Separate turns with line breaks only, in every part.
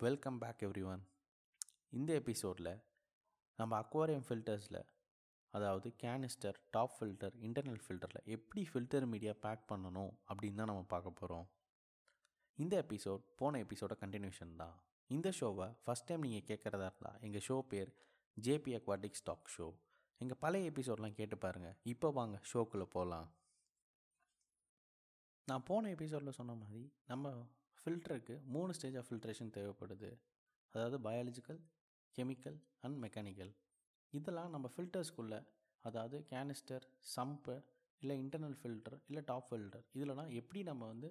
Welcome back every one இந்த எபிசோடில் நம்ம அக்வாரியம் ஃபில்டர்ஸில் அதாவது கேனிஸ்டர் டாப் ஃபில்டர் இன்டர்னல் ஃபில்டரில் எப்படி ஃபில்டர் மீடியா பேக் பண்ணணும் அப்படின்னு தான் நம்ம பார்க்க போகிறோம் இந்த எபிசோட் போன எபிசோட கண்டினியூஷன் தான். இந்த ஷோவை ஃபஸ்ட் டைம் நீங்கள் கேட்குறதா இருந்தால் எங்கள் ஷோ பேர் ஜேபி அக்வாட்டிக் ஸ்டாக் ஷோ எங்கள் பழைய எபிசோட்லாம் கேட்டு பாருங்கள் இப்போ வாங்க ஷோக்குள்ளே போகலாம் நான் போன எபிசோடில் சொன்ன மாதிரி நம்ம ஃபில்டருக்கு மூணு ஸ்டேஜ் ஆஃப் ஃபில்ட்ரேஷன் தேவைப்படுது. அதாவது பயாலஜிக்கல் கெமிக்கல் அண்ட் மெக்கானிக்கல். இதெல்லாம் நம்ம ஃபில்டர்ஸ்குள்ளே அதாவது கேனிஸ்டர் சம்பு இல்லை இன்டர்னல் ஃபில்டர் இல்லை டாப் ஃபில்டர் இதிலலாம் எப்படி நம்ம வந்து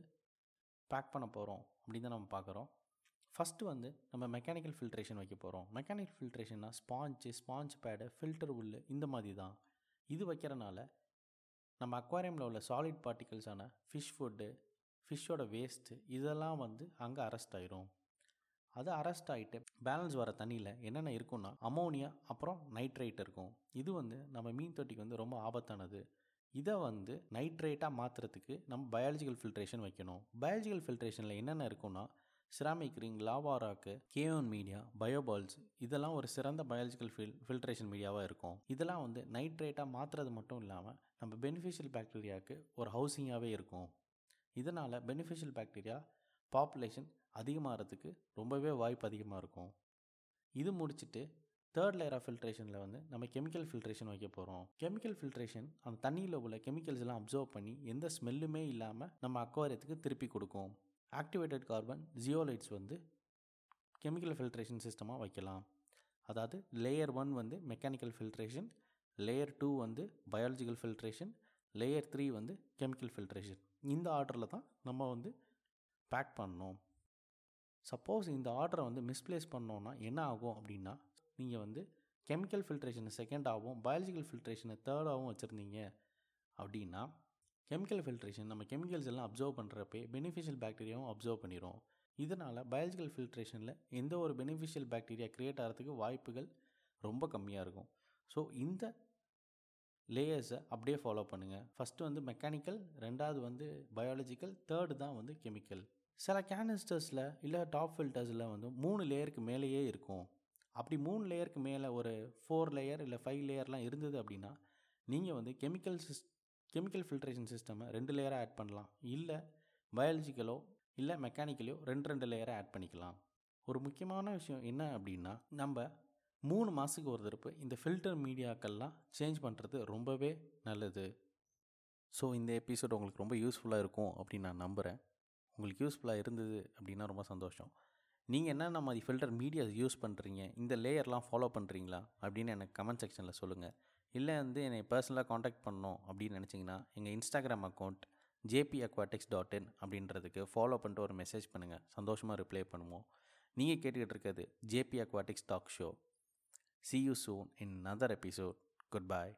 பேக் பண்ண போகிறோம் அப்படின்னு தான் நம்ம பார்க்குறோம். ஃபஸ்ட்டு வந்து நம்ம மெக்கானிக்கல் ஃபில்ட்ரேஷன் வைக்க போகிறோம். மெக்கானிக்கல் ஃபில்ட்ரேஷன்னா ஸ்பாஞ்சு ஸ்பாஞ்ச் பேடு ஃபில்டர் உள்ளு இந்த மாதிரி தான். இது வைக்கிறனால நம்ம அக்வாரியமில் உள்ள சாலிட் பார்ட்டிகல்ஸான ஃபிஷ் ஃபுட்டு ஃபிஷ்ஷோட வேஸ்ட்டு இதெல்லாம் வந்து அங்கே அரெஸ்ட் ஆயிரும். அது அரெஸ்ட் ஆகிட்டு பேலன்ஸ் வர தண்ணியில் என்னென்ன இருக்குன்னா அமோனியா அப்புறம் நைட்ரேட் இருக்கும். இது வந்து நம்ம மீன் தொட்டிக்கு வந்து ரொம்ப ஆபத்தானது. இதை வந்து நைட்ரேட்டாக மாற்றுறதுக்கு நம்ம பயாலஜிக்கல் ஃபில்ட்ரேஷன் வைக்கணும். பயாலஜிக்கல் ஃபில்ட்ரேஷனில் என்னென்ன இருக்குன்னா ceramic ring lava rock K one K one media bioballs இதெல்லாம் ஒரு சிறந்த பயாலஜிக்கல் ஃபில் ஃபில்ட்ரேஷன் மீடியாவாக இருக்கும். இதெல்லாம் வந்து நைட்ரேட்டாக மாற்றுறது மட்டும் இல்லாமல் நம்ம பெனிஃபிஷியல் பாக்டீரியாவுக்கு ஒரு ஹவுசிங்காகவே இருக்கும். இதனால் பெனிஃபிஷியல் பாக்டீரியா பாப்புலேஷன் அதிகமாகிறதுக்கு ரொம்பவே வாய்ப்பு அதிகமாக இருக்கும். இது முடிச்சுட்டு தேர்ட் லேயர் ஆஃப் ஃபில்ட்ரேஷனில் வந்து நம்ம கெமிக்கல் ஃபில்ட்ரேஷன் வைக்க போகிறோம் கெமிக்கல் ஃபில்ட்ரேஷன் அந்த தண்ணியில் உள்ள கெமிக்கல்ஸ் எல்லாம் அப்சர்வ் பண்ணி எந்த ஸ்மெல்லுமே இல்லாமல் நம்ம அக்வாரியத்துக்கு திருப்பி கொடுக்கும். ஆக்டிவேட்டட் கார்பன் ஜியோலைட்ஸ் வந்து கெமிக்கல் ஃபில்ட்ரேஷன் சிஸ்டமாக வைக்கலாம். அதாவது லேயர் ஒன் வந்து மெக்கானிக்கல் ஃபில்ட்ரேஷன் லேயர் டூ வந்து பயாலஜிக்கல் ஃபில்ட்ரேஷன் லேயர் த்ரீ வந்து கெமிக்கல் ஃபில்ட்ரேஷன் இந்த ஆர்டரில் தான் நம்ம வந்து பேக் பண்ணணும் சப்போஸ் இந்த ஆர்டரை வந்து மிஸ்பிளேஸ் பண்ணோன்னா என்ன ஆகும் அப்படின்னா நீங்கள் வந்து கெமிக்கல் ஃபில்ட்ரேஷனை செகண்டாகவும் பயாலஜிக்கல் ஃபில்ட்ரேஷனை தேர்டாகவும் வச்சுருந்தீங்க அப்படின்னா கெமிக்கல் ஃபில்ட்ரேஷன் நம்ம கெமிக்கல்ஸ் எல்லாம் அப்சர்வ் பண்ணுறப்பே பெனிஃபிஷியல் பாக்டீரியாவும் அப்சர்வ் பண்ணிடும் இதனால் பயாலஜிக்கல் ஃபில்ட்ரேஷனில் எந்த ஒரு பெனிஃபிஷியல் பாக்டீரியா க்ரியேட் ஆகிறதுக்கு வாய்ப்புகள் ரொம்ப கம்மியாக இருக்கும். ஸோ இந்த லேயர்ஸை அப்படியே ஃபாலோ பண்ணுங்கள் ஃபஸ்ட்டு வந்து மெக்கானிக்கல் ரெண்டாவது வந்து பயாலஜிக்கல் தேர்டு தான் வந்து கெமிக்கல் சில கேனிஸ்டர்ஸில் இல்லை டாப் ஃபில்டர்ஸில் வந்து மூணு லேயருக்கு மேலேயே இருக்கும். அப்படி மூணு லேயருக்கு மேலே ஒரு ஃபோர் லேயர் இல்லை ஃபைவ் லேயர்லாம் இருந்தது அப்படின்னா நீங்கள் வந்து கெமிக்கல் சிஸ் கெமிக்கல் ஃபில்ட்ரேஷன் சிஸ்டமை ரெண்டு லேயராக ஆட் பண்ணலாம். இல்லை பயாலஜிக்கலோ இல்லை மெக்கானிக்கலையோ ரெண்டு ரெண்டு லேயராக ஆட் பண்ணிக்கலாம். ஒரு முக்கியமான விஷயம் என்ன அப்படின்னா நம்ம மூணு மாதத்துக்கு ஒரு தடவை இந்த ஃபில்டர் மீடியாக்கள்லாம் சேஞ்ச் பண்ணுறது ரொம்பவே நல்லது. ஸோ இந்த எபிசோட் உங்களுக்கு ரொம்ப யூஸ்ஃபுல்லாக இருக்கும் அப்படின்னு நான் நம்புகிறேன் உங்களுக்கு யூஸ்ஃபுல்லாக இருந்தது அப்படின்னா ரொம்ப சந்தோஷம். நீங்கள் என்னென்ன மாதிரி ஃபில்டர் மீடியாஸ் யூஸ் பண்ணுறீங்க இந்த லேயர்லாம் ஃபாலோ பண்ணுறீங்களா அப்படின்னு எனக்கு கமெண்ட் செக்ஷனில் சொல்லுங்கள் இல்லை வந்து என்னை பர்சனலாக காண்டாக்ட் பண்ணோம் அப்படின்னு நினச்சிங்கன்னா எங்கள் Instagram account JP aquatics dot in அப்படின்றதுக்கு ஃபாலோ பண்ணிட்டு ஒரு மெசேஜ் பண்ணுங்கள் சந்தோஷமாக ரிப்ளை பண்ணுவோம். நீங்கள் கேட்டுக்கிட்டு இருக்கிறது JP aquatics talk show See you soon in another episode. Goodbye.